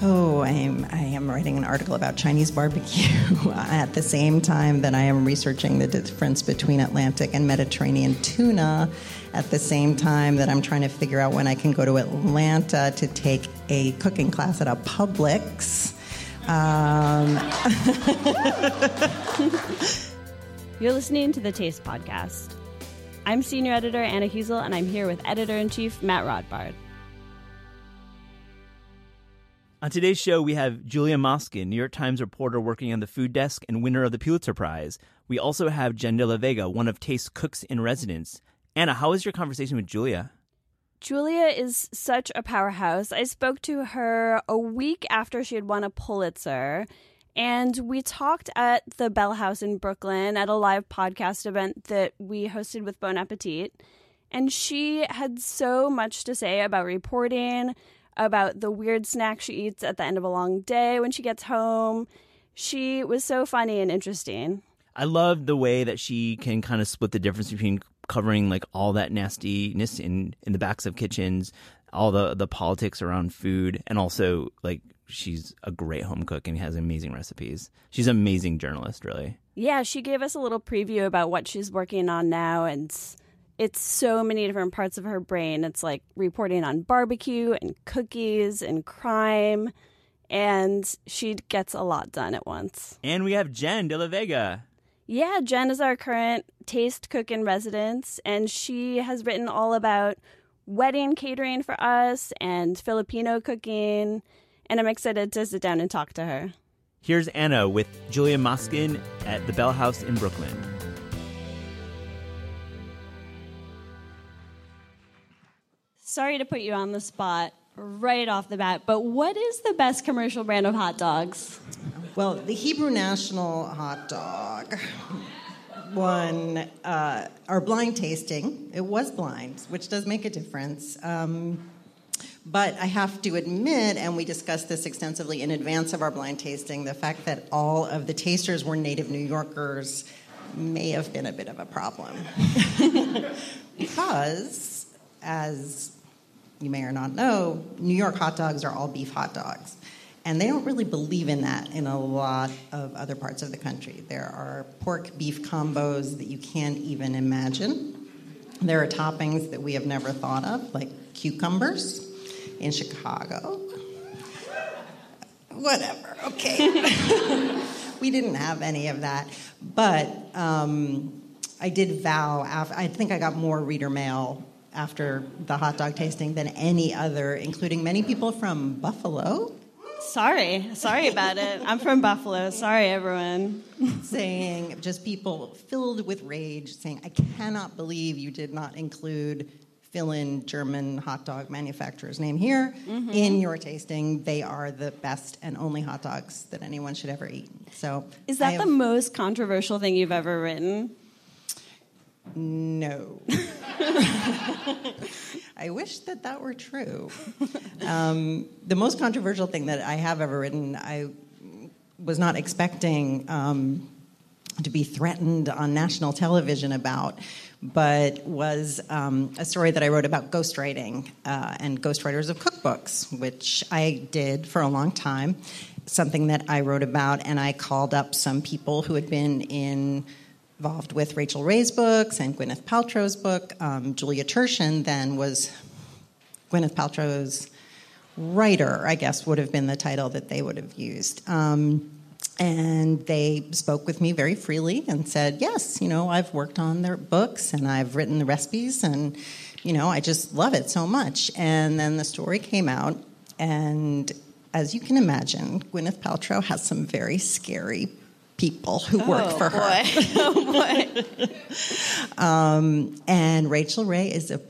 Oh, I am, I am writing an article about Chinese barbecue at the same time that I am researching the difference between Atlantic and Mediterranean tuna, at the same time that I'm trying to figure out when I can go to Atlanta to take a cooking class at a Publix. Um, You're listening to the Taste Podcast. I'm senior editor Anna Hezel, and I'm here with editor in chief Matt Rodbard. On today's show, we have Julia Moskin, New York Times reporter working on the food desk and winner of the Pulitzer Prize. We also have Jenn De La Vega, one of Taste cooks in residence. Anna, how was your conversation with Julia? Julia is such a powerhouse. I spoke to her a week after she had won a Pulitzer, and we talked at the Bell House in Brooklyn at a live podcast event that we hosted with Bon Appetit. And she had so much to say about reporting, about the weird snack she eats at the end of a long day when she gets home. She was so funny and interesting. I love the way that she can kind of split the difference between covering like all that nastiness in in the backs of kitchens, all the the politics around food, and also like she's a great home cook and has amazing recipes. She's an amazing journalist, really. Yeah, she gave us a little preview about what she's working on now and it's so many different parts of her brain. It's like reporting on barbecue and cookies and crime, and she gets a lot done at once. And we have Jenn De La Vega. Yeah, Jenn is our current taste cook in residence, and she has written all about wedding catering for us and Filipino cooking. And I'm excited to sit down and talk to her. Here's Anna with Julia Moskin at the Bell House in Brooklyn. Sorry to put you on the spot right off the bat, but what is the best commercial brand of hot dogs? Well, the Hebrew National hot dog won uh, our blind tasting. It was blind, which does make a difference. Um, but I have to admit, and we discussed this extensively in advance of our blind tasting, the fact that all of the tasters were native New Yorkers may have been a bit of a problem. because, as you may or not know, New York hot dogs are all beef hot dogs. And they don't really believe in that in a lot of other parts of the country. There are pork beef combos that you can't even imagine. There are toppings that we have never thought of, like cucumbers in Chicago. Whatever, okay. we didn't have any of that. But um, I did vow, after, I think I got more reader mail after the hot dog tasting than any other, including many people from Buffalo. Sorry, sorry about it. I'm from Buffalo. Sorry, everyone. saying, just people filled with rage, saying, I cannot believe you did not include fill in German hot dog manufacturer's name here mm-hmm. in your tasting. They are the best and only hot dogs that anyone should ever eat. So, is that have, the most controversial thing you've ever written? No. I wish that that were true. Um, the most controversial thing that I have ever written, I was not expecting um, to be threatened on national television about, but was um, a story that I wrote about ghostwriting uh, and ghostwriters of cookbooks, which I did for a long time. Something that I wrote about, and I called up some people who had been in involved with Rachael Ray's books and Gwyneth Paltrow's book. Um, Julia Turshen then was Gwyneth Paltrow's writer, I guess would have been the title that they would have used. Um, and they spoke with me very freely and said, Yes, you know, I've worked on their books and I've written the recipes and, you know, I just love it so much. And then the story came out, and as you can imagine, Gwyneth Paltrow has some very scary people who oh, work for boy. her. oh boy! um, and Rachael Ray is a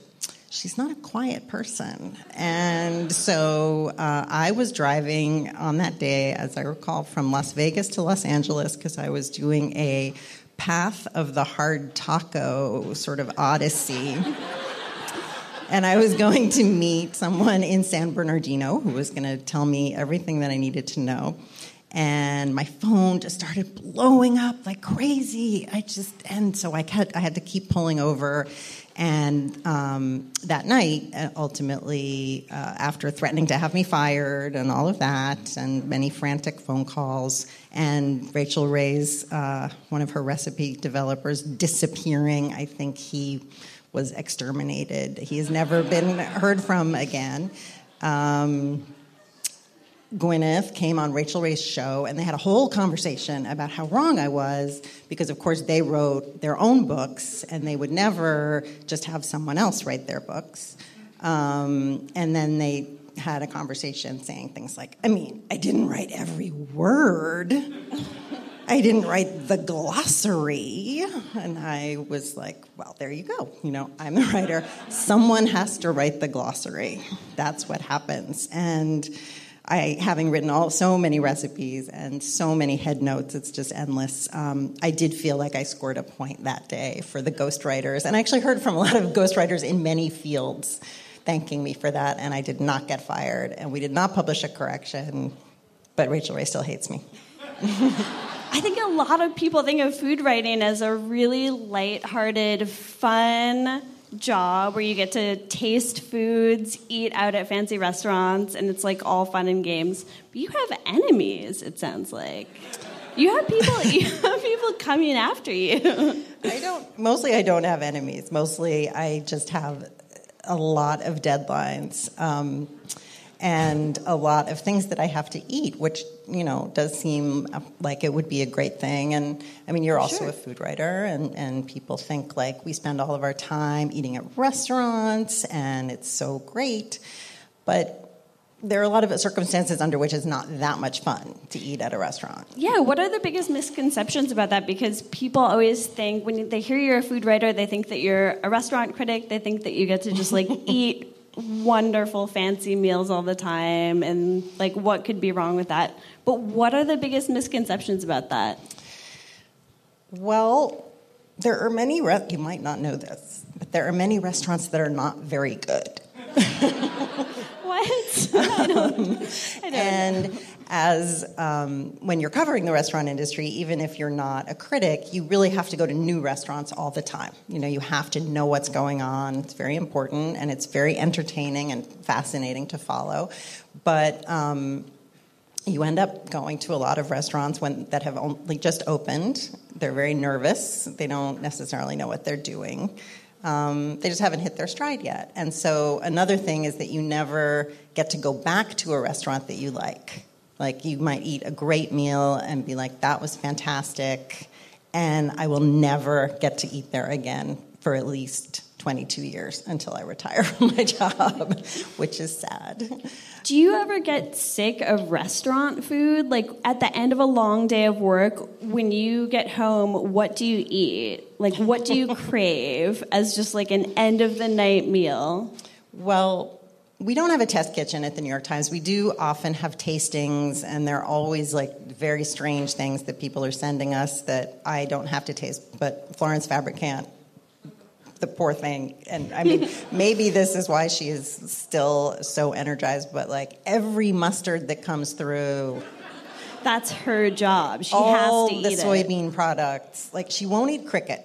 she's not a quiet person. And so uh, I was driving on that day, as I recall, from Las Vegas to Los Angeles because I was doing a path of the hard taco sort of odyssey. and I was going to meet someone in San Bernardino who was going to tell me everything that I needed to know. And my phone just started blowing up like crazy. I just, and so I had, I had to keep pulling over. And um, that night, uh, ultimately, uh, after threatening to have me fired and all of that, and many frantic phone calls, and Rachael Ray's, uh, one of her recipe developers, disappearing, I think he was exterminated. He has never been heard from again. Um, Gwyneth came on Rachael Ray's show, and they had a whole conversation about how wrong I was because, of course, they wrote their own books, and they would never just have someone else write their books. Um, and then they had a conversation saying things like, I mean, I didn't write every word. I didn't write the glossary. And I was like, well, there you go. You know, I'm the writer. Someone has to write the glossary. That's what happens. And I, having written all so many recipes and so many head notes, it's just endless. Um, I did feel like I scored a point that day for the ghostwriters, and I actually heard from a lot of ghostwriters in many fields thanking me for that. And I did not get fired, and we did not publish a correction, but Rachael Ray still hates me. I think a lot of people think of food writing as a really light-hearted, fun job where you get to taste foods, eat out at fancy restaurants, and it's like all fun and games. But you have enemies, it sounds like. You have people you have people coming after you. I don't mostly I don't have enemies. Mostly I just have a lot of deadlines. Um, and a lot of things that I have to eat, which you know does seem uh, like it would be a great thing. And I mean, you're also sure. a food writer, and and people think like we spend all of our time eating at restaurants, and it's so great, but. There are a lot of circumstances under which it's not that much fun to eat at a restaurant. Yeah, what are the biggest misconceptions about that? Because people always think when they hear you're a food writer, they think that you're a restaurant critic. They think that you get to just like eat wonderful fancy meals all the time and like what could be wrong with that? But what are the biggest misconceptions about that? Well there are many re- you might not know this but there are many restaurants that are not very good. What? I don't, I don't and. As um, when you're covering the restaurant industry, even if you're not a critic, you really have to go to new restaurants all the time. You know, you have to know what's going on. It's very important, and it's very entertaining and fascinating to follow. But um, you end up going to a lot of restaurants when, that have only just opened. They're very nervous. They don't necessarily know what they're doing. Um, they just haven't hit their stride yet. And so another thing is that you never get to go back to a restaurant that you like. Like you might eat a great meal and be like, that was fantastic, and I will never get to eat there again for at least 22 years until I retire from my job, which is sad. do you ever get sick of restaurant food? Like at the end of a long day of work when you get home what do you eat? Like what do you crave as just like an end of the night meal? Well, we don't have a test kitchen at the New York Times. We do often have tastings, and they're always like very strange things that people are sending us that I don't have to taste, but Florence Fabricant, the poor thing. And I mean, maybe this is why she is still so energized, but like every mustard that comes through, that's her job she all has to the eat it soybean products, like she won't eat cricket.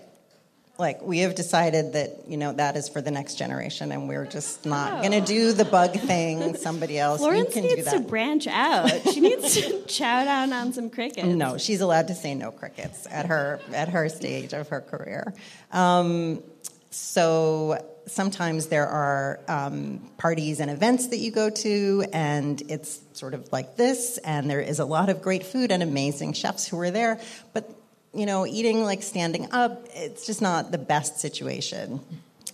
Like we have decided that you know that is for the next generation, and we're just not going to do the bug thing. Somebody else, Florence can needs to branch out. She needs to chow down on some crickets. No, she's allowed to say no crickets at her at her stage of her career. Um, so sometimes there are um, parties and events that you go to, and it's sort of like this, and there is a lot of great food and amazing chefs who are there, but you know, eating like standing up, it's just not the best situation.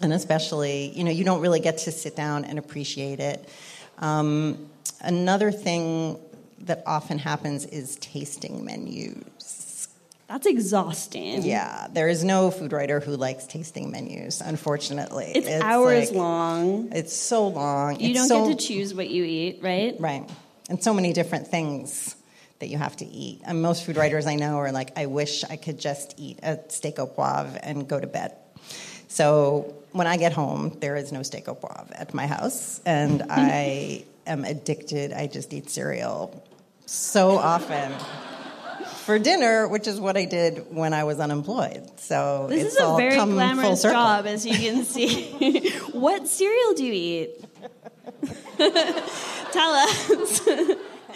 And especially, you know, you don't really get to sit down and appreciate it. Um, another thing that often happens is tasting menus. That's exhausting. Yeah, there is no food writer who likes tasting menus, unfortunately. It's, hours like- long. It's so long. You It's don't so- get to choose what you eat, right? Right. And so many different things that you have to eat. And most food writers I know are like, I wish I could just eat a steak au poivre and go to bed. So when I get home, there is no steak au poivre at my house. And I am addicted. I just eat cereal so often. For dinner, which is what I did when I was unemployed. So This it's is a all very come glamorous job, as you can see. what cereal do you eat? tell us.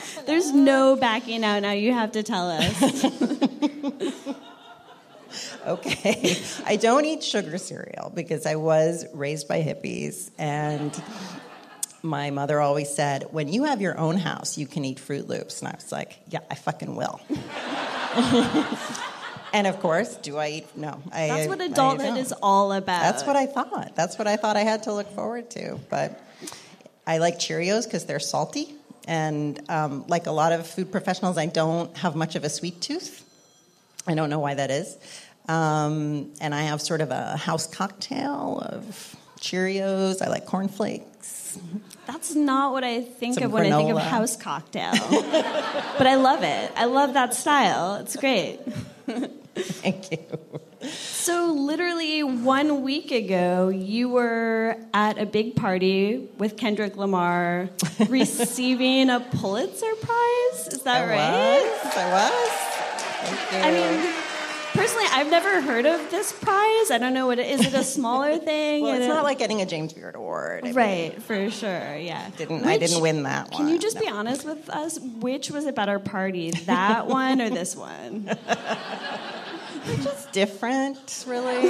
There's no backing out now. You have to tell us. Okay. I don't eat sugar cereal because I was raised by hippies and my mother always said, when you have your own house, you can eat Froot Loops. And I was like, yeah, I fucking will. and of course, do I eat? No. I, That's what adulthood is all about. That's what I thought. That's what I thought I had to look forward to. But I like Cheerios because they're salty. And um, like a lot of food professionals, I don't have much of a sweet tooth. I don't know why that is. Um, and I have sort of a house cocktail of Cheerios. I like cornflakes. That's not what I think Some of when I think of granola. house cocktail. but I love it. I love that style. It's great. Thank you. So, literally one week ago, you were at a big party with Kendrick Lamar receiving a Pulitzer Prize. Is that I right? was. I was. Thank you. I mean, personally, I've never heard of this prize. I don't know what it is. It a smaller thing? well, it's not like getting a James Beard Award. I mean, right for sure. Yeah. Didn't I didn't win that one? Can you just no. be honest with us? Which was a better party, that one or this one? Just different, really.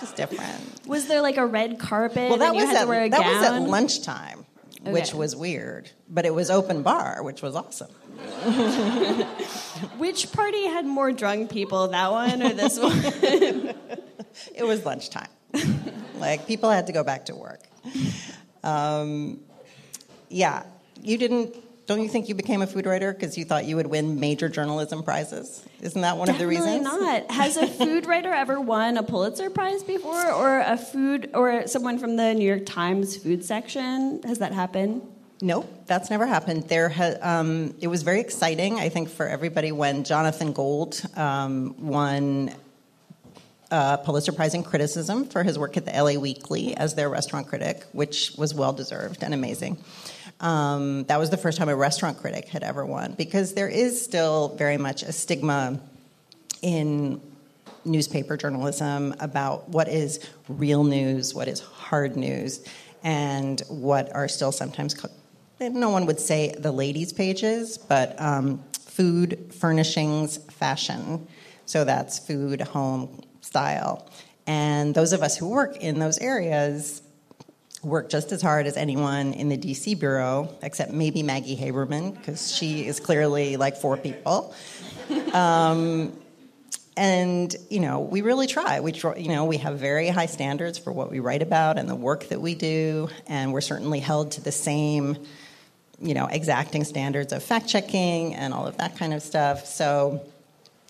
just different. Was there like a red carpet Well, that and you was had at to wear a that gown? was at lunchtime, which was weird. But it was open bar, which was awesome. Which party had more drunk people, that one or this one? It was lunchtime. like people had to go back to work. Um, yeah, you didn't. Don't you think you became a food writer because you thought you would win major journalism prizes? Isn't that one of the Definitely reasons? not. Has a food writer ever won a Pulitzer Prize before, or a food, or someone from the New York Times food section? Has that happened? Nope, that's never happened. There, ha- um, it was very exciting, I think, for everybody when Jonathan Gold um, won a Pulitzer Prize in criticism for his work at the LA Weekly as their restaurant critic, which was well deserved and amazing. Um, that was the first time a restaurant critic had ever won because there is still very much a stigma in newspaper journalism about what is real news, what is hard news, and what are still sometimes, co- no one would say the ladies' pages, but um, food, furnishings, fashion. So that's food, home, style. And those of us who work in those areas work just as hard as anyone in the DC bureau, except maybe Maggie Haberman, because she is clearly like four people. Um, and you know, we really try. We you know, we have very high standards for what we write about and the work that we do, and we're certainly held to the same, you know, exacting standards of fact checking and all of that kind of stuff. So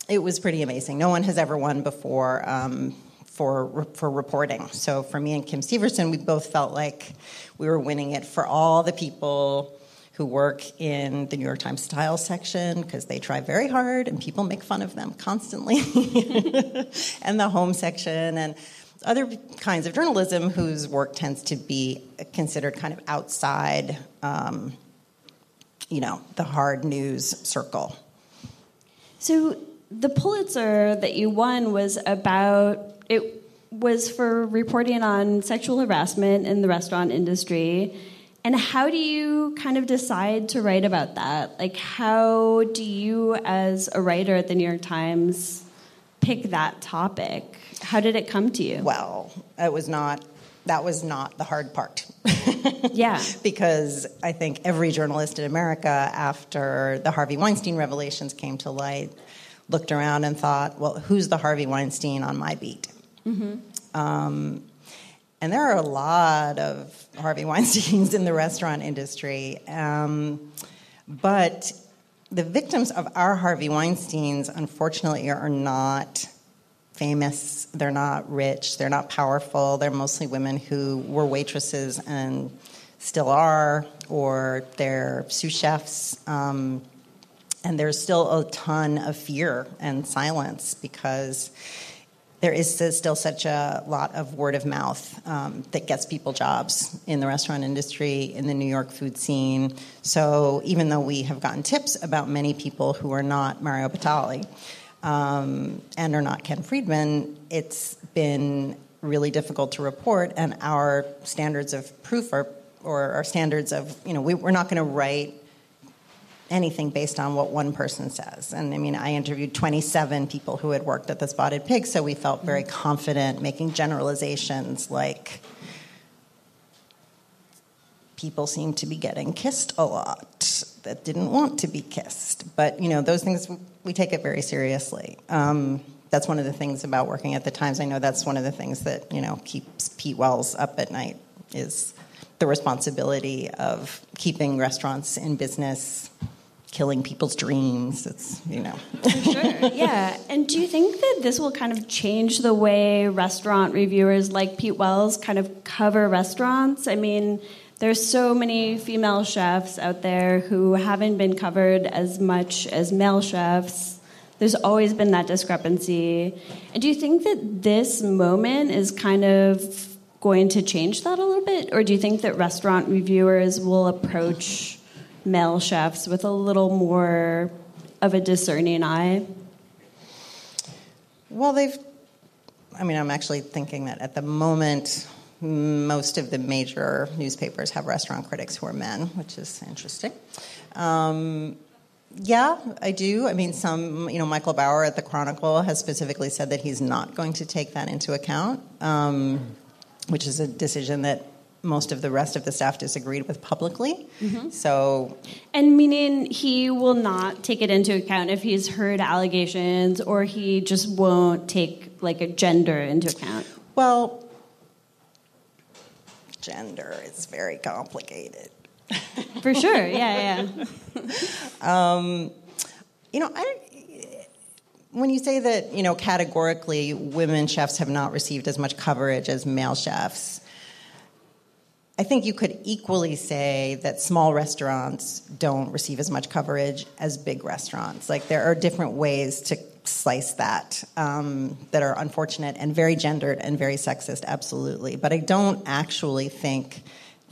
it was pretty amazing. No one has ever won before um, for for reporting. So for me and Kim Severson, we both felt like we were winning it for all the people who work in the New York Times style section because they try very hard and people make fun of them constantly, and the home section and other kinds of journalism whose work tends to be considered kind of outside, um, you know, the hard news circle. So the Pulitzer that you won was about it was for reporting on sexual harassment in the restaurant industry. And how do you kind of decide to write about that? Like how do you as a writer at the New York Times pick that topic? How did it come to you? Well, it was not. That was not the hard part. Yeah. because I think every journalist in America, after the Harvey Weinstein revelations came to light, looked around and thought, well, who's the Harvey Weinstein on my beat? Um, and there are a lot of Harvey Weinsteins in the restaurant industry. Um, but the victims of our Harvey Weinsteins, unfortunately, are not famous. They're not rich. They're not powerful. They're mostly women who were waitresses and still are, or they're sous chefs. Um, and there's still a ton of fear and silence because there is still such a lot of word of mouth um, that gets people jobs in the restaurant industry, in the New York food scene. So even though we have gotten tips about many people who are not Mario Batali um, and are not Ken Friedman, it's been really difficult to report, and our standards of proof are, or our standards of, you know, we, we're not going to write anything based on what one person says. And I mean, I interviewed 27 people who had worked at the Spotted Pig, so we felt very confident making generalizations like people seem to be getting kissed a lot that didn't want to be kissed. But, you know, those things, we take it very seriously. Um, that's one of the things about working at the Times. I know that's one of the things that, you know, keeps Pete Wells up at night is the responsibility of keeping restaurants in business killing people's dreams. It's, you know. sure. Yeah. And do you think that this will kind of change the way restaurant reviewers like Pete Wells kind of cover restaurants? I mean, there's so many female chefs out there who haven't been covered as much as male chefs. There's always been that discrepancy. And do you think that this moment is kind of going to change that a little bit? Or do you think that restaurant reviewers will approach male chefs with a little more of a discerning eye? Well, they've. I mean, I'm actually thinking that at the moment, most of the major newspapers have restaurant critics who are men, which is interesting. Um, yeah, I do. I mean, some, you know, Michael Bauer at the Chronicle has specifically said that he's not going to take that into account, um, which is a decision that most of the rest of the staff disagreed with publicly. Mm-hmm. So, and meaning he will not take it into account if he's heard allegations, or he just won't take like a gender into account. Well, gender is very complicated. For sure, yeah, yeah. um, you know, I when you say that you know categorically women chefs have not received as much coverage as male chefs I think you could equally say that small restaurants don't receive as much coverage as big restaurants. Like there are different ways to slice that um, that are unfortunate and very gendered and very sexist, absolutely. But I don't actually think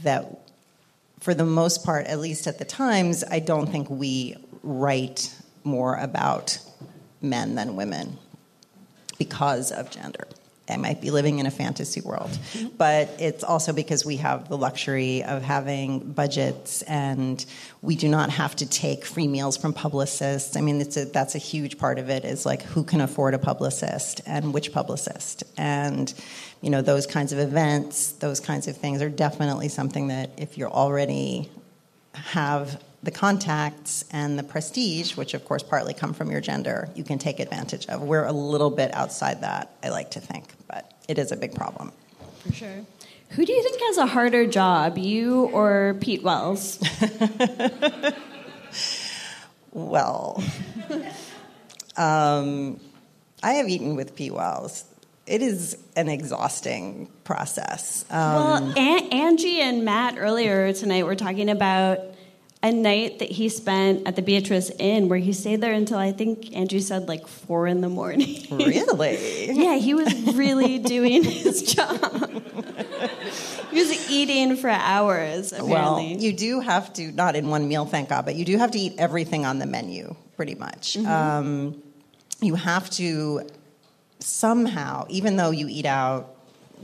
that, for the most part, at least at the Times, I don't think we write more about men than women because of gender. I might be living in a fantasy world. Mm-hmm. But it's also because we have the luxury of having budgets and we do not have to take free meals from publicists. I mean, a, that's a huge part of it is like who can afford a publicist and which publicist. And, you know, those kinds of events, those kinds of things are definitely something that if you're already have the contacts and the prestige, which of course partly come from your gender, you can take advantage of. We're a little bit outside that, I like to think, but it is a big problem. For sure. Who do you think has a harder job, you or Pete Wells? well, um, I have eaten with Pete Wells. It is an exhausting process. Um, well, Angie and Matt earlier tonight were talking about a night that he spent at the Beatrice Inn where he stayed there until I think Andrew said like four in the morning. Really? yeah, he was really doing his job. he was eating for hours, apparently. Well, you do have to, not in one meal, thank God, but you do have to eat everything on the menu, pretty much. Mm-hmm. Um, you have to somehow, even though you eat out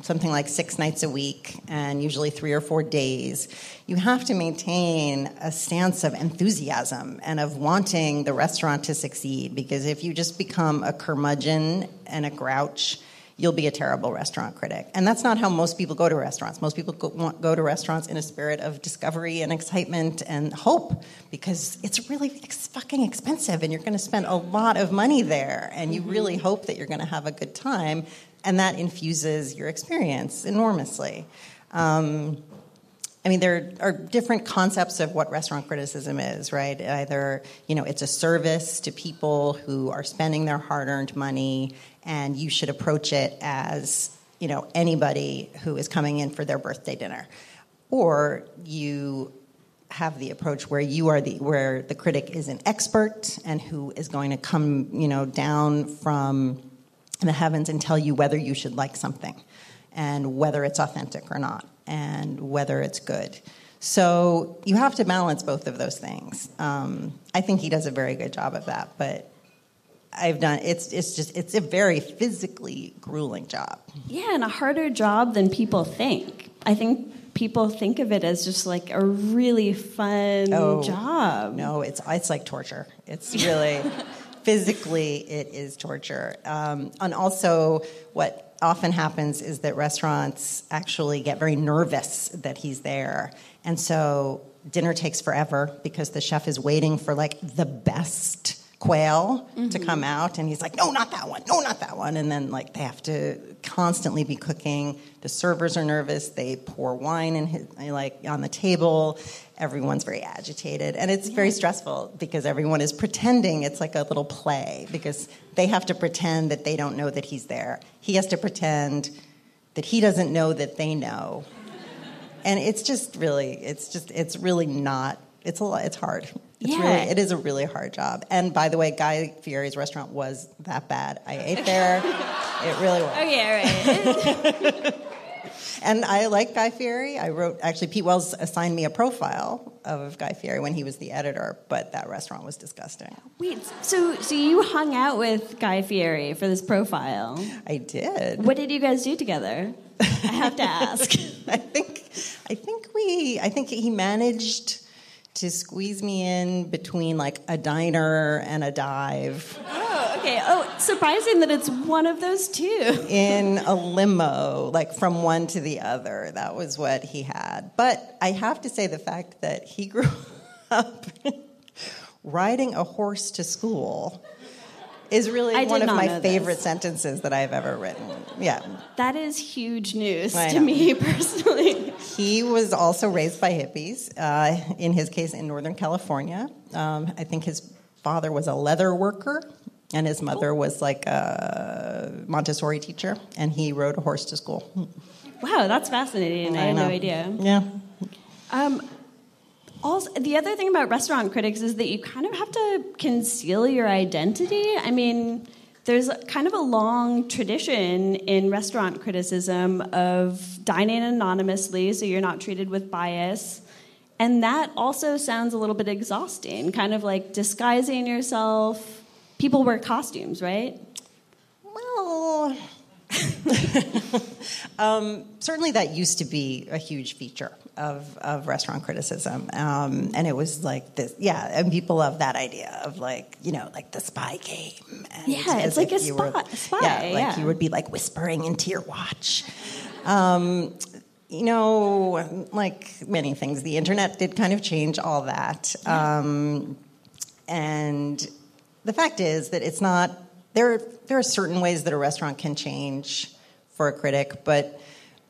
something like six nights a week and usually three or four days, you have to maintain a stance of enthusiasm and of wanting the restaurant to succeed. Because if you just become a curmudgeon and a grouch, you'll be a terrible restaurant critic. And that's not how most people go to restaurants. Most people go, want, go to restaurants in a spirit of discovery and excitement and hope because it's really it's fucking expensive and you're going to spend a lot of money there and you mm-hmm. really hope that you're going to have a good time and that infuses your experience enormously. Um, I mean, there are different concepts of what restaurant criticism is, right? Either, you know, it's a service to people who are spending their hard earned money, and you should approach it as, you know, anybody who is coming in for their birthday dinner. Or you have the approach where you are the where the critic is an expert and who is going to come you know down from the heavens and tell you whether you should like something and whether it's authentic or not and whether it's good so you have to balance both of those things um, i think he does a very good job of that but I've done it's it's just it's a very physically grueling job. Yeah, and a harder job than people think. I think people think of it as just like a really fun oh, job. No, it's it's like torture. It's really physically it is torture. Um, and also, what often happens is that restaurants actually get very nervous that he's there, and so dinner takes forever because the chef is waiting for like the best quail mm-hmm. to come out and he's like no not that one. No not that one. And then like they have to constantly be cooking. The servers are nervous. They pour wine in his, like on the table. Everyone's very agitated. And it's yeah. very stressful because everyone is pretending it's like a little play because they have to pretend that they don't know that he's there. He has to pretend that he doesn't know that they know. And it's just really it's just it's really not it's a lot it's hard it's yeah. really it is a really hard job. And by the way, Guy Fieri's restaurant was that bad. I ate there. it really was. Okay, right. and I like Guy Fieri. I wrote actually Pete Wells assigned me a profile of Guy Fieri when he was the editor, but that restaurant was disgusting. Wait, so so you hung out with Guy Fieri for this profile? I did. What did you guys do together? I have to ask. I think I think we I think he managed to squeeze me in between like a diner and a dive. Oh, okay. Oh, surprising that it's one of those two. in a limo, like from one to the other. That was what he had. But I have to say the fact that he grew up riding a horse to school is really I one of my favorite this. sentences that I've ever written. Yeah. That is huge news to me personally. He was also raised by hippies, uh, in his case, in Northern California. Um, I think his father was a leather worker, and his mother was like a Montessori teacher, and he rode a horse to school. Wow, that's fascinating. I, I had no idea. Yeah. Um, also, the other thing about restaurant critics is that you kind of have to conceal your identity. I mean, there's kind of a long tradition in restaurant criticism of dining anonymously so you're not treated with bias. And that also sounds a little bit exhausting, kind of like disguising yourself. People wear costumes, right? Well, um, certainly that used to be a huge feature of, of restaurant criticism. Um, and it was like this, yeah, and people love that idea of like, you know, like the spy game. And yeah, it's like a spy, were, spy. Yeah, like yeah. you would be like whispering into your watch. Um, you know, like many things, the internet did kind of change all that. Um, and the fact is that it's not, there, there are certain ways that a restaurant can change for a critic, but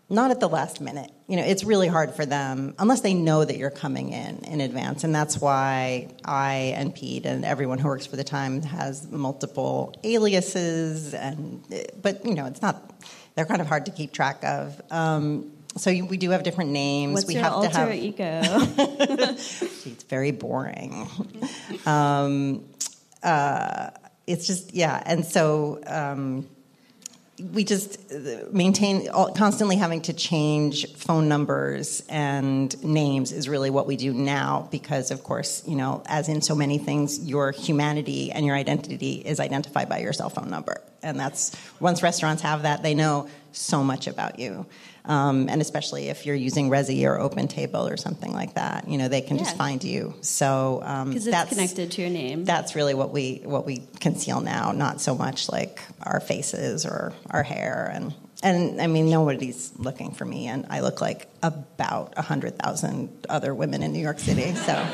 not at the last minute. You know, it's really hard for them unless they know that you're coming in in advance, and that's why I and Pete and everyone who works for the Times has multiple aliases. And but you know, it's not. They're kind of hard to keep track of. Um, so we do have different names. What's we your have alter to have. ego? it's very boring. Um, uh, it's just yeah, and so. Um, we just maintain constantly having to change phone numbers and names is really what we do now because of course you know as in so many things your humanity and your identity is identified by your cell phone number and that's once restaurants have that they know so much about you um, and especially if you're using Resy or OpenTable or something like that, you know they can yeah. just find you. So um, it's connected to your name. That's really what we what we conceal now, not so much like our faces or our hair and and I mean nobody's looking for me, and I look like about a hundred thousand other women in New York City, so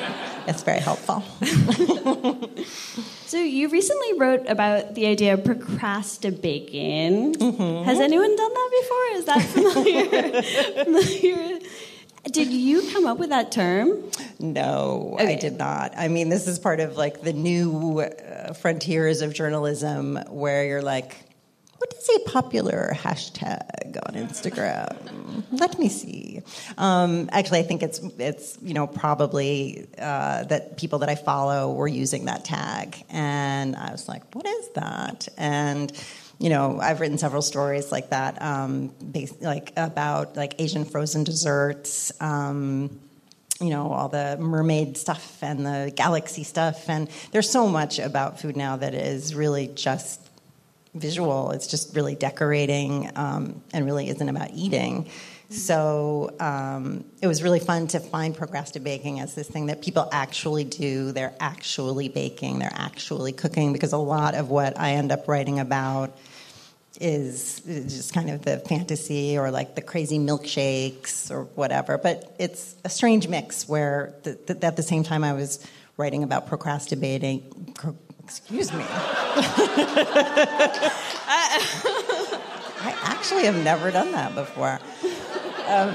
it's very helpful. So you recently wrote about the idea of procrasti-baking. Mm-hmm. Has anyone done that before? Is that familiar? familiar? Did you come up with that term? No, I did not. I mean, this is part of like the new uh, frontiers of journalism where you're like, what is a popular hashtag on Instagram? Let me see. Um, actually, I think it's it's you know probably uh, that people that I follow were using that tag, and I was like, what is that? And you know, I've written several stories like that, um, bas- like about like Asian frozen desserts. Um, you know all the mermaid stuff and the galaxy stuff and there's so much about food now that is really just visual it's just really decorating um, and really isn't about eating so um, it was really fun to find procrastinating baking as this thing that people actually do they're actually baking they're actually cooking because a lot of what i end up writing about is just kind of the fantasy or like the crazy milkshakes or whatever. But it's a strange mix where th- at the same time I was writing about procrasti-baking. Excuse me. I actually have never done that before. Um,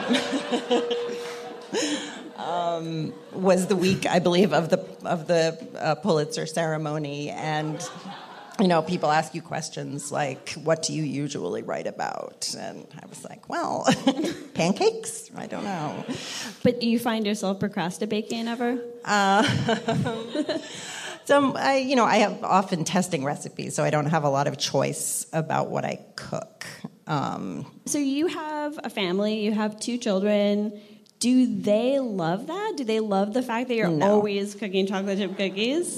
um, was the week, I believe, of the of the uh, Pulitzer ceremony, and you know, people ask you questions like, "What do you usually write about?" And I was like, "Well, pancakes. I don't know." But do you find yourself procrastinating ever? So I, you know, I have often testing recipes, so I don't have a lot of choice about what I cook. Um, So you have a family, you have two children. Do they love that? Do they love the fact that you're No. always cooking chocolate chip cookies?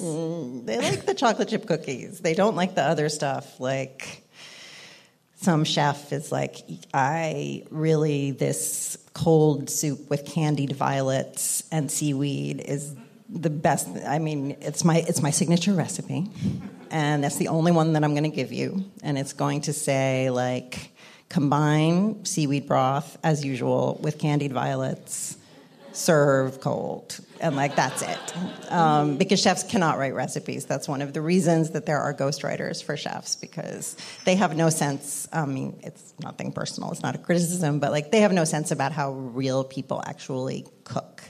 they like the chocolate chip cookies. They don't like the other stuff. Like some chef is like, I really this cold soup with candied violets and seaweed is the best. I mean, it's my it's my signature recipe, and that's the only one that I'm going to give you. And it's going to say like combine seaweed broth as usual with candied violets serve cold and like that's it um, because chefs cannot write recipes that's one of the reasons that there are ghostwriters for chefs because they have no sense i mean it's nothing personal it's not a criticism but like they have no sense about how real people actually cook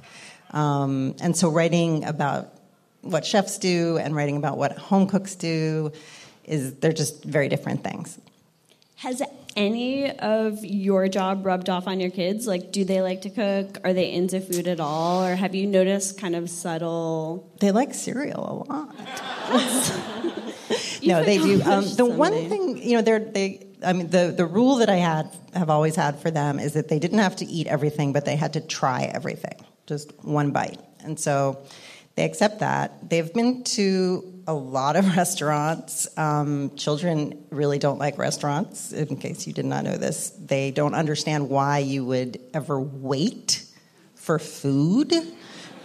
um, and so writing about what chefs do and writing about what home cooks do is they're just very different things Has any of your job rubbed off on your kids? Like, do they like to cook? Are they into food at all? Or have you noticed kind of subtle? They like cereal a lot. No, they do. Um, the one thing, you know, they're they. I mean, the the rule that I had have always had for them is that they didn't have to eat everything, but they had to try everything, just one bite. And so they accept that. They've been to a lot of restaurants. Um, children really don't like restaurants. In case you did not know this, they don't understand why you would ever wait for food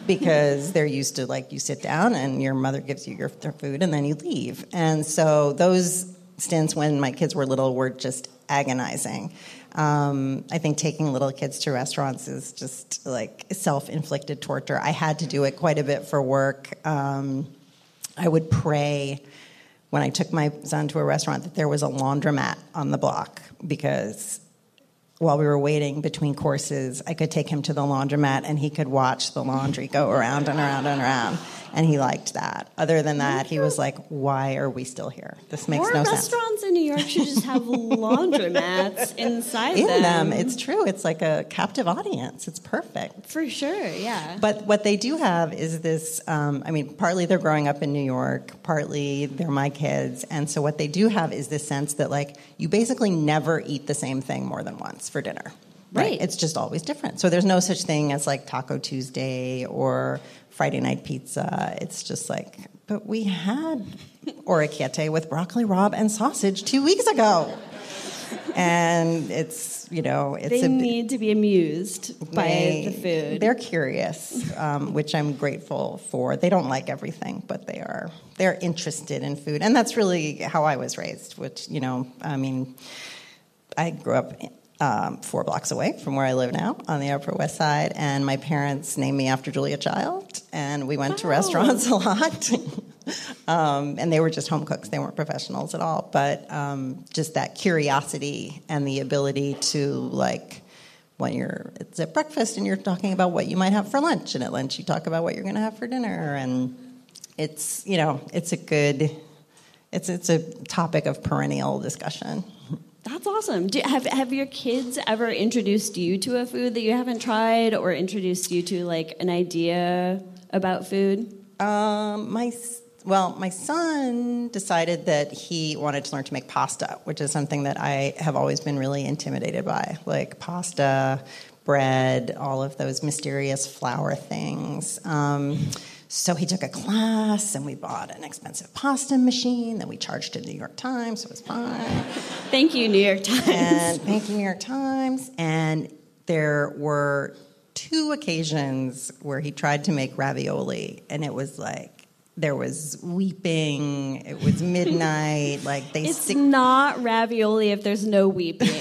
because they're used to like you sit down and your mother gives you your their food and then you leave. And so those stints when my kids were little were just agonizing. Um, I think taking little kids to restaurants is just like self-inflicted torture. I had to do it quite a bit for work. Um, I would pray when I took my son to a restaurant that there was a laundromat on the block because while we were waiting between courses, I could take him to the laundromat and he could watch the laundry go around and around and around. And he liked that. Other than that, he was like, Why are we still here? This makes More no sense. restaurants in New York should just have laundromats inside In them. them, it's true. It's like a captive audience. It's perfect. for sure. Yeah. But what they do have is this um, I mean, partly they're growing up in New York, partly they're my kids. And so what they do have is this sense that, like, you basically never eat the same thing more than once for dinner. Right. It's just always different. So there's no such thing as like Taco Tuesday or Friday night pizza. It's just like, but we had orecchiette with broccoli rabe and sausage two weeks ago. And it's, you know, it's they a need to be amused by they- the food. They're curious, um, which I'm grateful for. They don't like everything, but they are they're interested in food, and that's really how I was raised. Which you know, I mean, I grew up. Um, four blocks away from where I live now on the Upper West Side, and my parents named me after Julia Child, and we went to Oh. restaurants a lot. um, and they were just home cooks; they weren't professionals at all. But um, just that curiosity and the ability to like when you're it's at breakfast and you're talking about what you might have for lunch, and at lunch you talk about what you're going to have for dinner, and it's you know it's a good it's it's a topic of perennial discussion. That's awesome. Do, have have your kids ever introduced you to a food that you haven't tried, or introduced you to like an idea about food? Um, my well, my son decided that he wanted to learn to make pasta, which is something that I have always been really intimidated by, like pasta, bread, all of those mysterious flour things. Um, so he took a class, and we bought an expensive pasta machine that we charged to the New York Times. So it was fine. Thank you, New York Times. And thank you, New York Times. And there were two occasions where he tried to make ravioli, and it was like there was weeping. It was midnight. like they. It's stick- not ravioli if there's no weeping.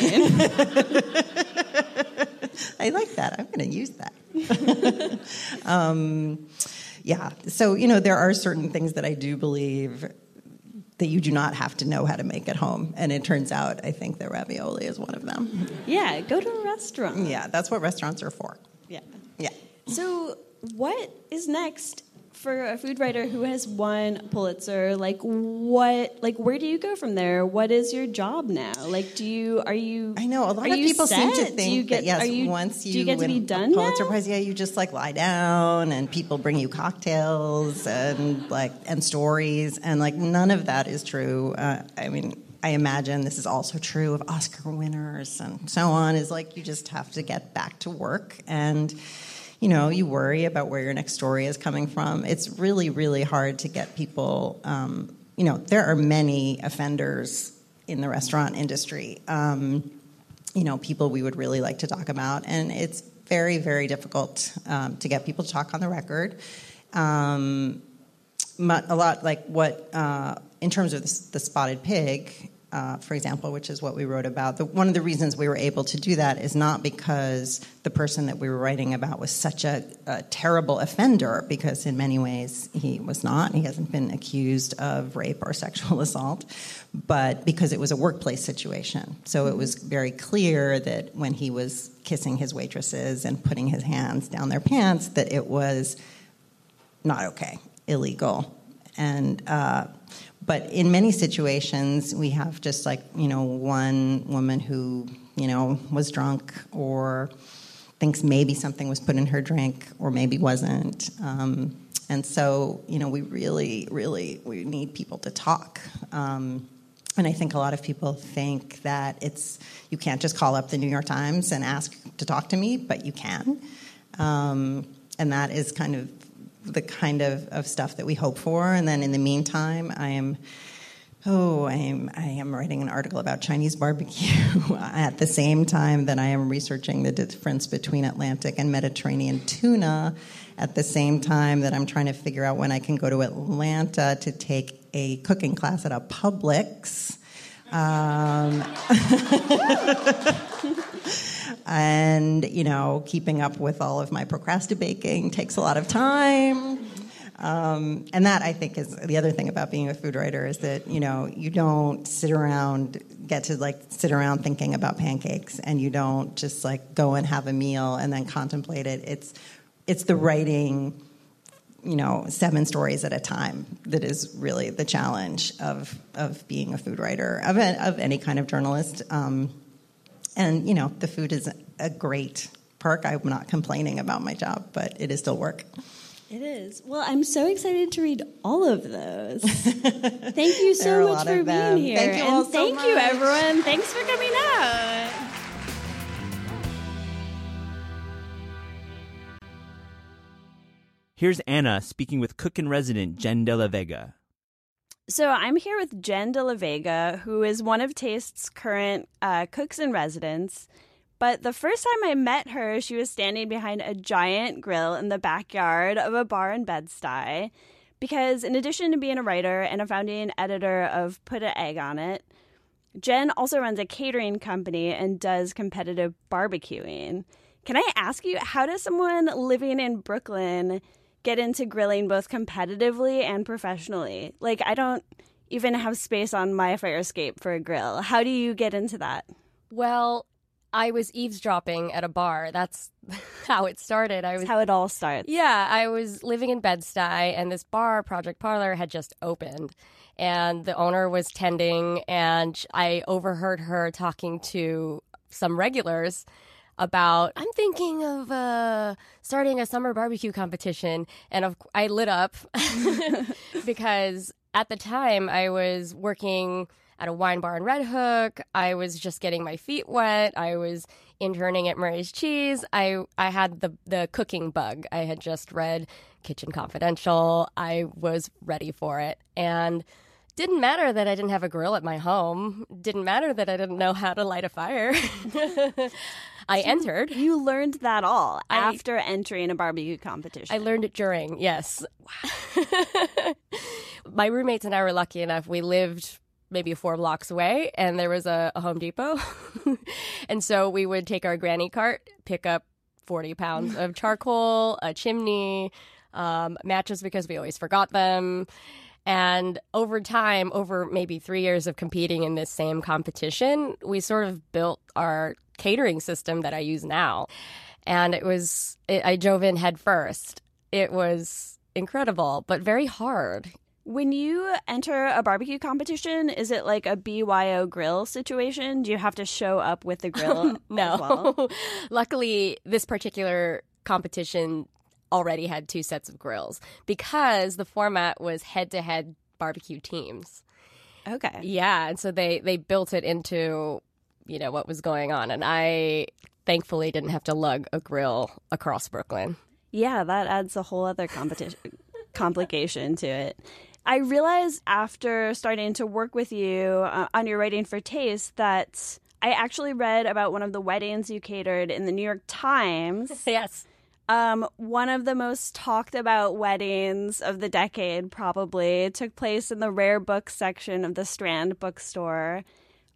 I like that. I'm going to use that. um, yeah. So you know, there are certain things that I do believe that you do not have to know how to make at home. And it turns out, I think that ravioli is one of them. Yeah, go to a restaurant. Yeah, that's what restaurants are for. Yeah. Yeah. So, what is next for a food writer who has won Pulitzer, like what, like where do you go from there? What is your job now? Like, do you are you? I know a lot of people set? seem to think you get, that yes, you, once you, you get to be done Pulitzer now? Prize, yeah, you just like lie down and people bring you cocktails and like and stories and like none of that is true. Uh, I mean. I imagine this is also true of Oscar winners and so on. Is like you just have to get back to work and you know, you worry about where your next story is coming from. It's really, really hard to get people. Um, you know, there are many offenders in the restaurant industry. Um, you know, people we would really like to talk about, and it's very, very difficult um, to get people to talk on the record. Um, a lot like what, uh, in terms of the, the spotted pig, uh, for example, which is what we wrote about. The, one of the reasons we were able to do that is not because the person that we were writing about was such a, a, terrible offender, because in many ways he was not. He hasn't been accused of rape or sexual assault, but because it was a workplace situation. So it was very clear that when he was kissing his waitresses and putting his hands down their pants, that it was not okay, illegal. And uh, but in many situations, we have just like, you know, one woman who, you know, was drunk or thinks maybe something was put in her drink or maybe wasn't. Um, and so, you know, we really, really, we need people to talk. Um, and I think a lot of people think that it's, you can't just call up the New York Times and ask to talk to me, but you can. Um, and that is kind of the kind of, of stuff that we hope for. And then in the meantime, I am oh, I am I am writing an article about Chinese barbecue at the same time that I am researching the difference between Atlantic and Mediterranean tuna. At the same time that I'm trying to figure out when I can go to Atlanta to take a cooking class at a Publix. Um, and you know keeping up with all of my procrastinating takes a lot of time. Um, and that i think is the other thing about being a food writer is that you know you don't sit around get to like sit around thinking about pancakes and you don't just like go and have a meal and then contemplate it. It's it's the writing you know seven stories at a time that is really the challenge of of being a food writer of, of any kind of journalist. Um, and, you know, the food is a great perk. I'm not complaining about my job, but it is still work. It is. Well, I'm so excited to read all of those. thank you so much for being here. Thank you and so thank much. you, everyone. Thanks for coming out. Here's Anna speaking with cook and resident Jenn De La Vega. So I'm here with Jenn De La Vega, who is one of Taste's current uh, cooks in residence. But the first time I met her, she was standing behind a giant grill in the backyard of a bar in Bed-Stuy. Because in addition to being a writer and a founding editor of Put an Egg on It, Jenn also runs a catering company and does competitive barbecuing. Can I ask you, how does someone living in Brooklyn get into grilling both competitively and professionally? Like, I don't even have space on my fire escape for a grill. How do you get into that? Well, I was eavesdropping at a bar. That's how it started. I was That's how it all starts. yeah, I was living in Bed-Stuy, and this bar, Project Parlor, had just opened. And the owner was tending, and I overheard her talking to some regulars about, I'm thinking of uh, starting a summer barbecue competition. And of, I lit up because at the time I was working at a wine bar in Red Hook. I was just getting my feet wet. I was interning at Murray's Cheese. I I had the the cooking bug. I had just read Kitchen Confidential. I was ready for it. And didn't matter that I didn't have a grill at my home. Didn't matter that I didn't know how to light a fire. I entered. You learned that all I- after entering a barbecue competition. I learned it during, yes. My roommates and I were lucky enough. We lived maybe four blocks away, and there was a, a Home Depot. and so we would take our granny cart, pick up 40 pounds of charcoal, a chimney, um, matches because we always forgot them. And over time, over maybe three years of competing in this same competition, we sort of built our catering system that I use now. And it was, it, I dove in head first. It was incredible, but very hard. when you enter a barbecue competition, is it like a BYO grill situation? Do you have to show up with the grill? No. well? Luckily, this particular competition already had two sets of grills because the format was head to head barbecue teams. Okay. Yeah, and so they they built it into you know what was going on, and I thankfully didn't have to lug a grill across Brooklyn. Yeah, that adds a whole other competition complication to it. I realized after starting to work with you uh, on your writing for Taste that I actually read about one of the weddings you catered in the New York Times. Yes. Um, one of the most talked about weddings of the decade probably took place in the rare books section of the Strand bookstore.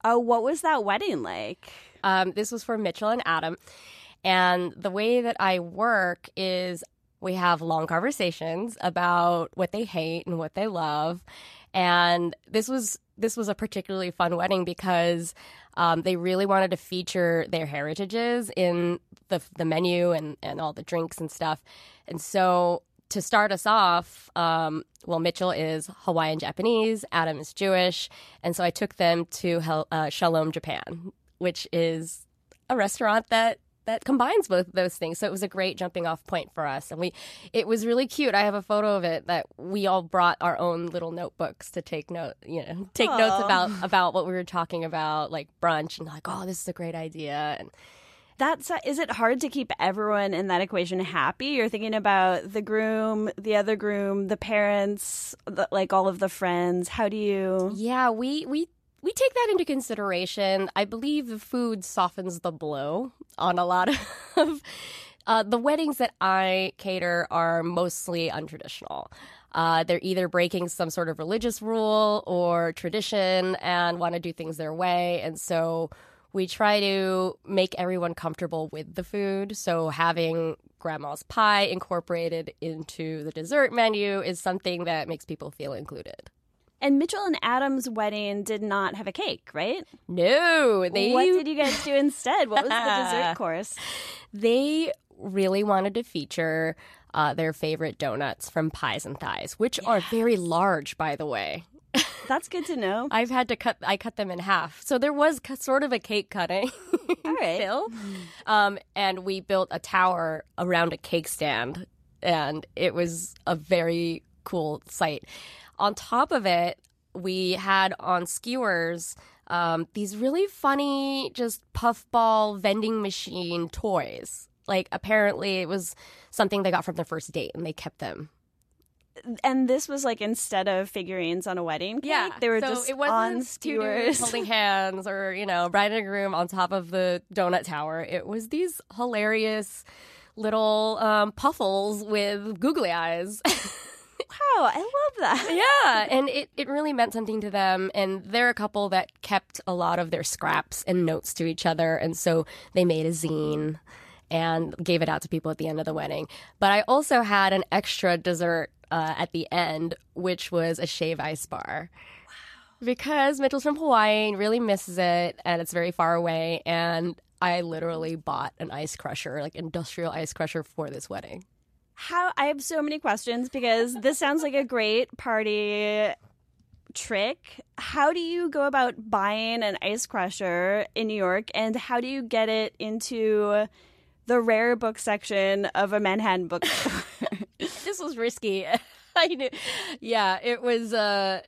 Uh, what was that wedding like? Um, this was for Mitchell and Adam. And the way that I work is we have long conversations about what they hate and what they love. And this was this was a particularly fun wedding because um, they really wanted to feature their heritages in the the menu and, and all the drinks and stuff. And so to start us off, um, well, Mitchell is Hawaiian Japanese, Adam is Jewish, and so I took them to Hel- uh, Shalom Japan, which is a restaurant that that combines both of those things. So it was a great jumping off point for us, and we it was really cute. I have a photo of it that we all brought our own little notebooks to take note, you know, take notes about about what we were talking about, like brunch, and like, oh, this is a great idea, and That's is it hard to keep everyone in that equation happy? You're thinking about the groom, the other groom, the parents, the, like all of the friends. How do you? Yeah, we we we take that into consideration. I believe the food softens the blow on a lot of uh, the weddings that I cater are mostly untraditional. Uh, they're either breaking some sort of religious rule or tradition and want to do things their way, and so we try to make everyone comfortable with the food. So having grandma's pie incorporated into the dessert menu is something that makes people feel included. And Mitchell and Adam's wedding did not have a cake, right? No, they what did you guys do instead? What was the dessert course? they really wanted to feature uh, their favorite donuts from Pies and Thighs, which are very large, by the way. That's good to know. I've had to cut. I cut them in half, so there was c- sort of a cake cutting. All right. Bill. Um, and we built a tower around a cake stand, and it was a very cool sight. On top of it, we had on skewers um, these really funny, just puffball vending machine toys. Like apparently, it was something they got from their first date, and they kept them. And this was like instead of figurines on a wedding cake, they were so just it wasn't on skewers. holding hands or you know bride and groom on top of the donut tower. It was these hilarious little um, puffles with googly eyes. Wow, I love that. yeah, and it, it really meant something to them. And they're a couple that kept a lot of their scraps and notes to each other, and so they made a zine and gave it out to people at the end of the wedding. But I also had an extra dessert uh, at the end, which was a shave ice bar. Because Mitchell's from Hawaii and really misses it, and it's very far away. And I literally bought an ice crusher, like industrial ice crusher for this wedding. How I have so many questions because this sounds like a great party trick. How do you go about buying an ice crusher in New York and how do you get it into the rare book section of a Manhattan bookstore? this was risky. I knew. Yeah, it was uh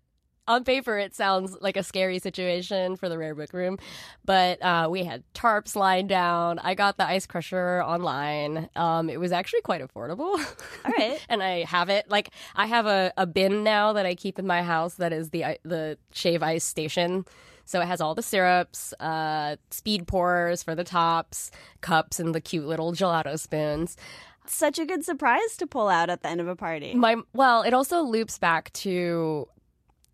on paper it sounds like a scary situation for the rare book room but uh, we had tarps lying down. I got the ice crusher online. Um, it was actually quite affordable. All right. And i have it. Like i have a, a bin now that i keep in my house that is the the shave ice station. So it has all the syrups, uh, speed pours for the tops, cups, and the cute little gelato spoons such a good surprise to pull out at the end of a party. My well, it also loops back to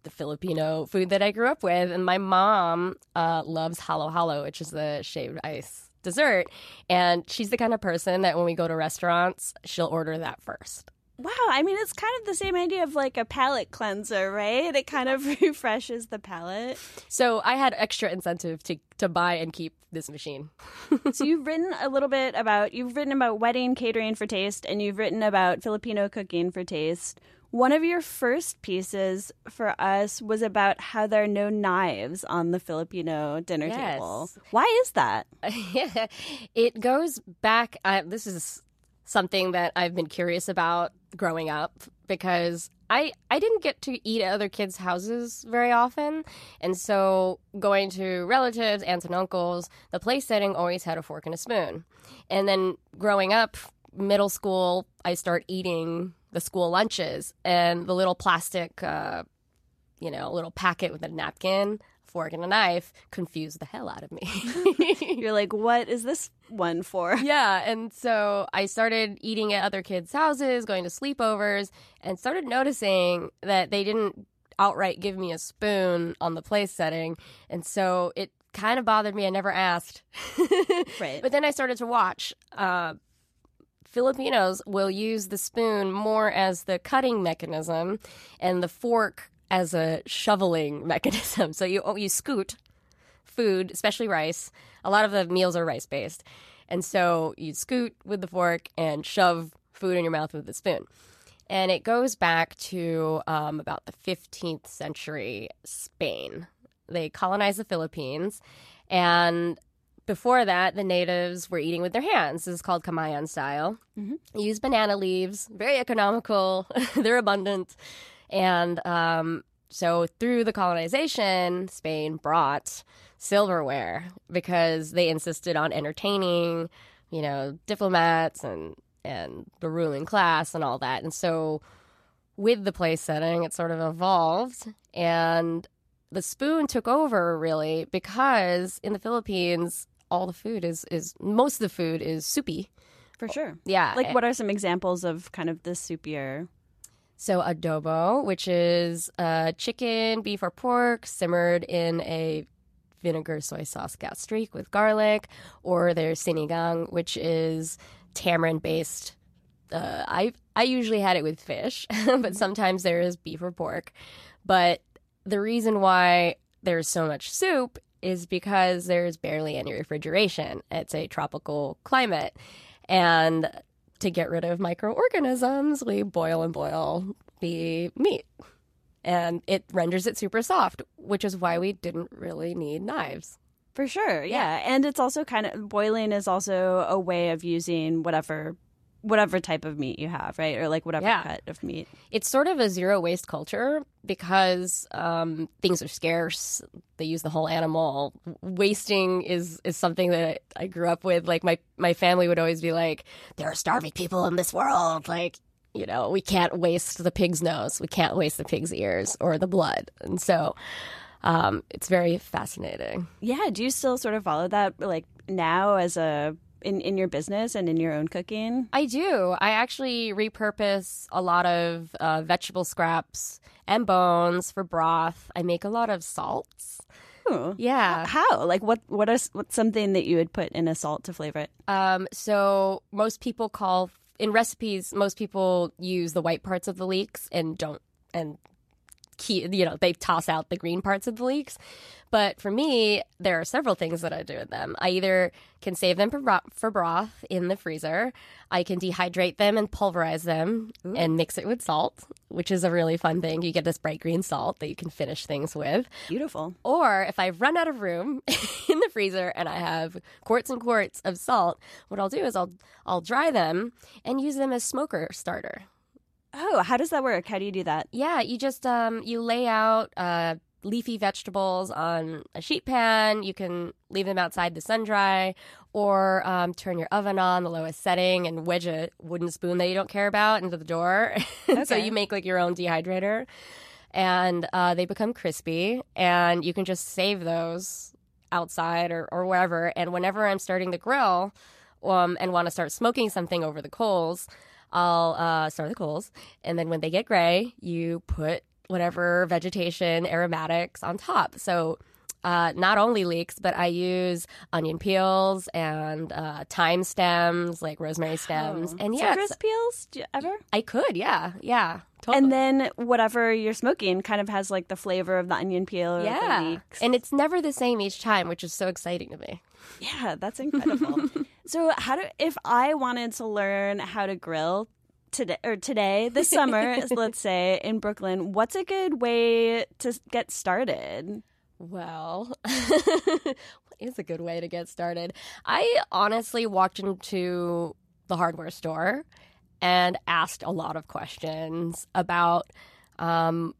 the Filipino food that I grew up with, and my mom uh, loves halo halo, which is the shaved ice dessert, and she's the kind of person that when we go to restaurants, she'll order that first. Wow, I mean, it's kind of the same idea of like a palate cleanser, right? It kind of refreshes the palate. So I had extra incentive to to buy and keep this machine. so you've written a little bit about you've written about wedding catering for taste, and you've written about Filipino cooking for taste. One of your first pieces for us was about how there are no knives on the Filipino dinner yes. table. Why is that? it goes back. Uh, this is something that I've been curious about growing up because I I didn't get to eat at other kids' houses very often, and so going to relatives, aunts and uncles, the place setting always had a fork and a spoon. And then growing up, middle school, I start eating the school lunches and the little plastic, uh, you know, little packet with a napkin fork and a knife confused the hell out of me. You're like, what is this one for? Yeah. And so I started eating at other kids' houses, going to sleepovers, and started noticing that they didn't outright give me a spoon on the place setting. And so it kind of bothered me. I never asked. right. But then I started to watch. Uh, Filipinos will use the spoon more as the cutting mechanism and the fork as a shoveling mechanism. So you you scoot food, especially rice. A lot of the meals are rice based, and so you scoot with the fork and shove food in your mouth with the spoon. And it goes back to um, about the 15th century Spain. They colonized the Philippines, and before that, the natives were eating with their hands. This is called Kamayan style. Mm-hmm. Use banana leaves, very economical. They're abundant. And um, so through the colonization, Spain brought silverware because they insisted on entertaining, you know, diplomats and and the ruling class and all that. And so with the place setting, it sort of evolved and the spoon took over really because in the Philippines all the food is is most of the food is soupy. For sure. Yeah. Like what are some examples of kind of the soupier so adobo, which is uh, chicken, beef, or pork simmered in a vinegar soy sauce gastrique with garlic, or there's sinigang, which is tamarind based. Uh, I I usually had it with fish, but sometimes there is beef or pork. But the reason why there's so much soup is because there's barely any refrigeration. It's a tropical climate, and to get rid of microorganisms, we boil and boil the meat. And it renders it super soft, which is why we didn't really need knives. For sure, yeah. yeah. And it's also kind of boiling is also a way of using whatever whatever type of meat you have, right? Or like whatever yeah. cut of meat. It's sort of a zero waste culture because um, things are scarce. They use the whole animal. Wasting is is something that I grew up with. Like my my family would always be like, "There are starving people in this world." Like you know, we can't waste the pig's nose. We can't waste the pig's ears or the blood. And so. Um, it's very fascinating. Yeah. Do you still sort of follow that like now as a in, in your business and in your own cooking? I do. I actually repurpose a lot of uh, vegetable scraps and bones for broth. I make a lot of salts. Ooh. Yeah. How? Like what? What is what's something that you would put in a salt to flavor it? Um. So most people call in recipes. Most people use the white parts of the leeks and don't and keep, you know, they toss out the green parts of the leeks. But for me, there are several things that I do with them. I either can save them for, bro- for broth in the freezer. I can dehydrate them and pulverize them Ooh. and mix it with salt, which is a really fun thing. You get this bright green salt that you can finish things with. Beautiful. Or if I've run out of room in the freezer and I have quarts and quarts of salt, what I'll do is I'll I'll dry them and use them as smoker starter. Oh, how does that work? How do you do that? Yeah, you just um, you lay out uh, leafy vegetables on a sheet pan. You can leave them outside the sun dry, or um, turn your oven on the lowest setting and wedge a wooden spoon that you don't care about into the door. Okay. so you make like your own dehydrator, and uh, they become crispy, and you can just save those outside or, or wherever. And whenever I'm starting the grill um, and want to start smoking something over the coals. I'll uh, start the coals, and then when they get gray, you put whatever vegetation aromatics on top. So uh, not only leeks, but I use onion peels and uh, thyme stems, like rosemary stems, oh. and yeah, citrus peels. Do you ever? I could, yeah, yeah. Totally. And then whatever you're smoking kind of has like the flavor of the onion peel. yeah, and it's never the same each time, which is so exciting to me. Yeah, that's incredible. so, how do if I wanted to learn how to grill today or today this summer, let's say in Brooklyn, what's a good way to get started? Well, what is a good way to get started? I honestly walked into the hardware store and asked a lot of questions about um,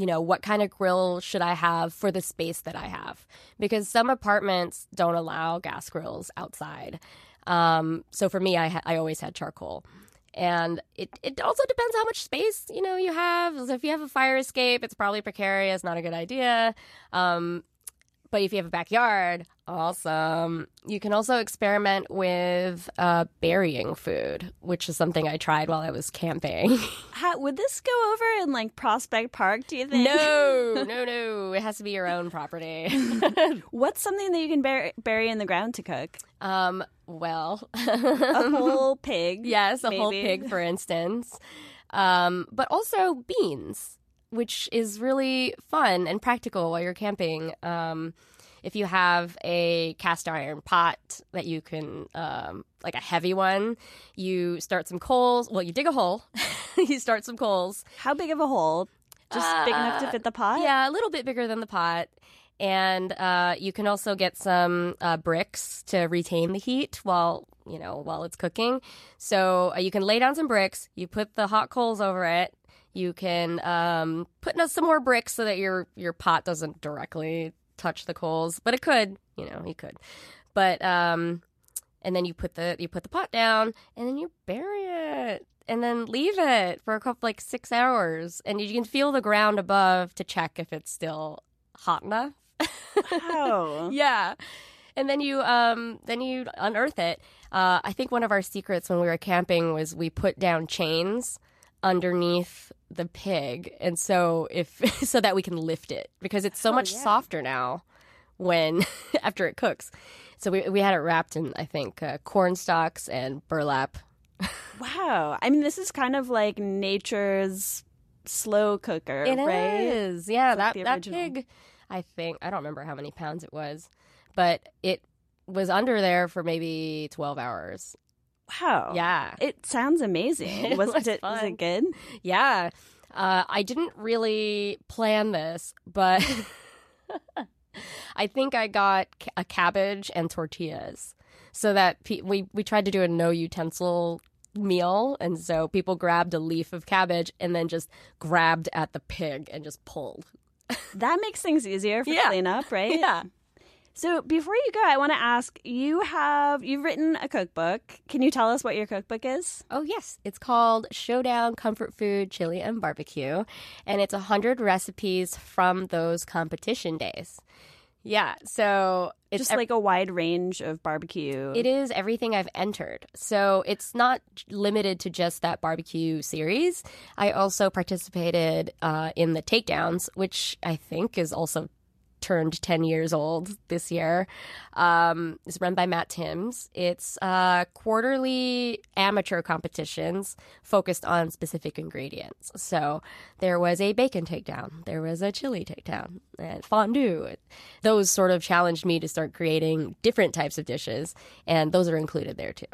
you know, what kind of grill should I have for the space that I have? Because some apartments don't allow gas grills outside. Um, so for me, I, ha- I always had charcoal. And it, it also depends how much space, you know, you have. So if you have a fire escape, it's probably precarious, not a good idea. Um, but if you have a backyard, awesome. You can also experiment with uh, burying food, which is something I tried while I was camping. How, would this go over in like Prospect Park, do you think? No, no, no. It has to be your own property. What's something that you can bury, bury in the ground to cook? Um, well, a whole pig. Yes, a maybe. whole pig, for instance. Um, but also beans which is really fun and practical while you're camping. Um, if you have a cast iron pot that you can, um, like a heavy one, you start some coals. Well, you dig a hole, you start some coals. How big of a hole? Just uh, big enough to uh, fit the pot? Yeah, a little bit bigger than the pot. And uh, you can also get some uh, bricks to retain the heat while you know while it's cooking. So uh, you can lay down some bricks. You put the hot coals over it, you can um, put in some more bricks so that your your pot doesn't directly touch the coals, but it could. You know, you could. But um, and then you put the you put the pot down, and then you bury it, and then leave it for a couple like six hours, and you can feel the ground above to check if it's still hot enough. Wow. yeah. And then you um then you unearth it. Uh, I think one of our secrets when we were camping was we put down chains underneath the pig. And so if so that we can lift it because it's so oh, much yeah. softer now when after it cooks. So we, we had it wrapped in i think uh, corn stalks and burlap. Wow. I mean this is kind of like nature's slow cooker It right? is, yeah that, that pig i think i don't remember how many pounds it was but it was under there for maybe 12 hours Wow. Yeah. It sounds amazing. it was, was, it, fun. was it good? Yeah. Uh, I didn't really plan this, but I think I got a cabbage and tortillas so that pe- we, we tried to do a no utensil meal. And so people grabbed a leaf of cabbage and then just grabbed at the pig and just pulled. that makes things easier for yeah. cleanup, right? Yeah. So before you go, I want to ask you have you've written a cookbook. Can you tell us what your cookbook is? Oh yes, it's called Showdown Comfort Food Chili and Barbecue, and it's a hundred recipes from those competition days. Yeah, so it's just ev- like a wide range of barbecue. It is everything I've entered. So it's not limited to just that barbecue series. I also participated uh, in the takedowns, which I think is also turned 10 years old this year. Um, it's run by Matt Timms. It's uh, quarterly amateur competitions focused on specific ingredients. So there was a bacon takedown, there was a chili takedown, and fondue. Those sort of challenged me to start creating different types of dishes, and those are included there too.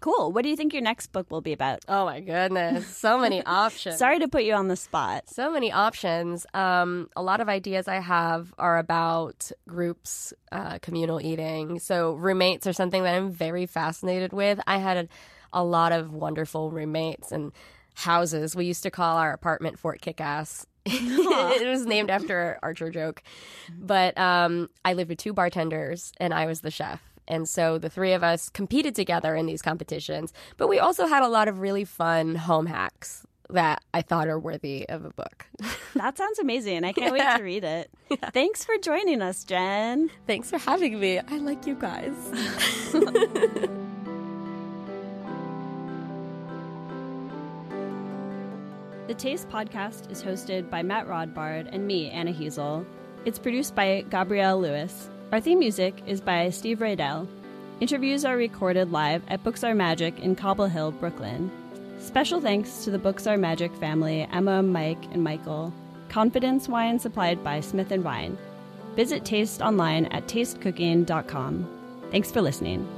Cool. What do you think your next book will be about? Oh my goodness, so many options. Sorry to put you on the spot. So many options. Um, a lot of ideas I have are about groups, uh, communal eating. So roommates are something that I'm very fascinated with. I had a, a lot of wonderful roommates and houses. We used to call our apartment Fort Kickass. it was named after Archer joke. But um, I lived with two bartenders, and I was the chef. And so the three of us competed together in these competitions. But we also had a lot of really fun home hacks that I thought are worthy of a book. that sounds amazing. I can't yeah. wait to read it. Yeah. Thanks for joining us, Jenn. Thanks for having me. I like you guys. the Taste podcast is hosted by Matt Rodbard and me, Anna Hezel. It's produced by Gabrielle Lewis. Our theme music is by Steve Rydell. Interviews are recorded live at Books Are Magic in Cobble Hill, Brooklyn. Special thanks to the Books Are Magic family, Emma, Mike, and Michael. Confidence wine supplied by Smith & Wine. Visit Taste online at tastecooking.com. Thanks for listening.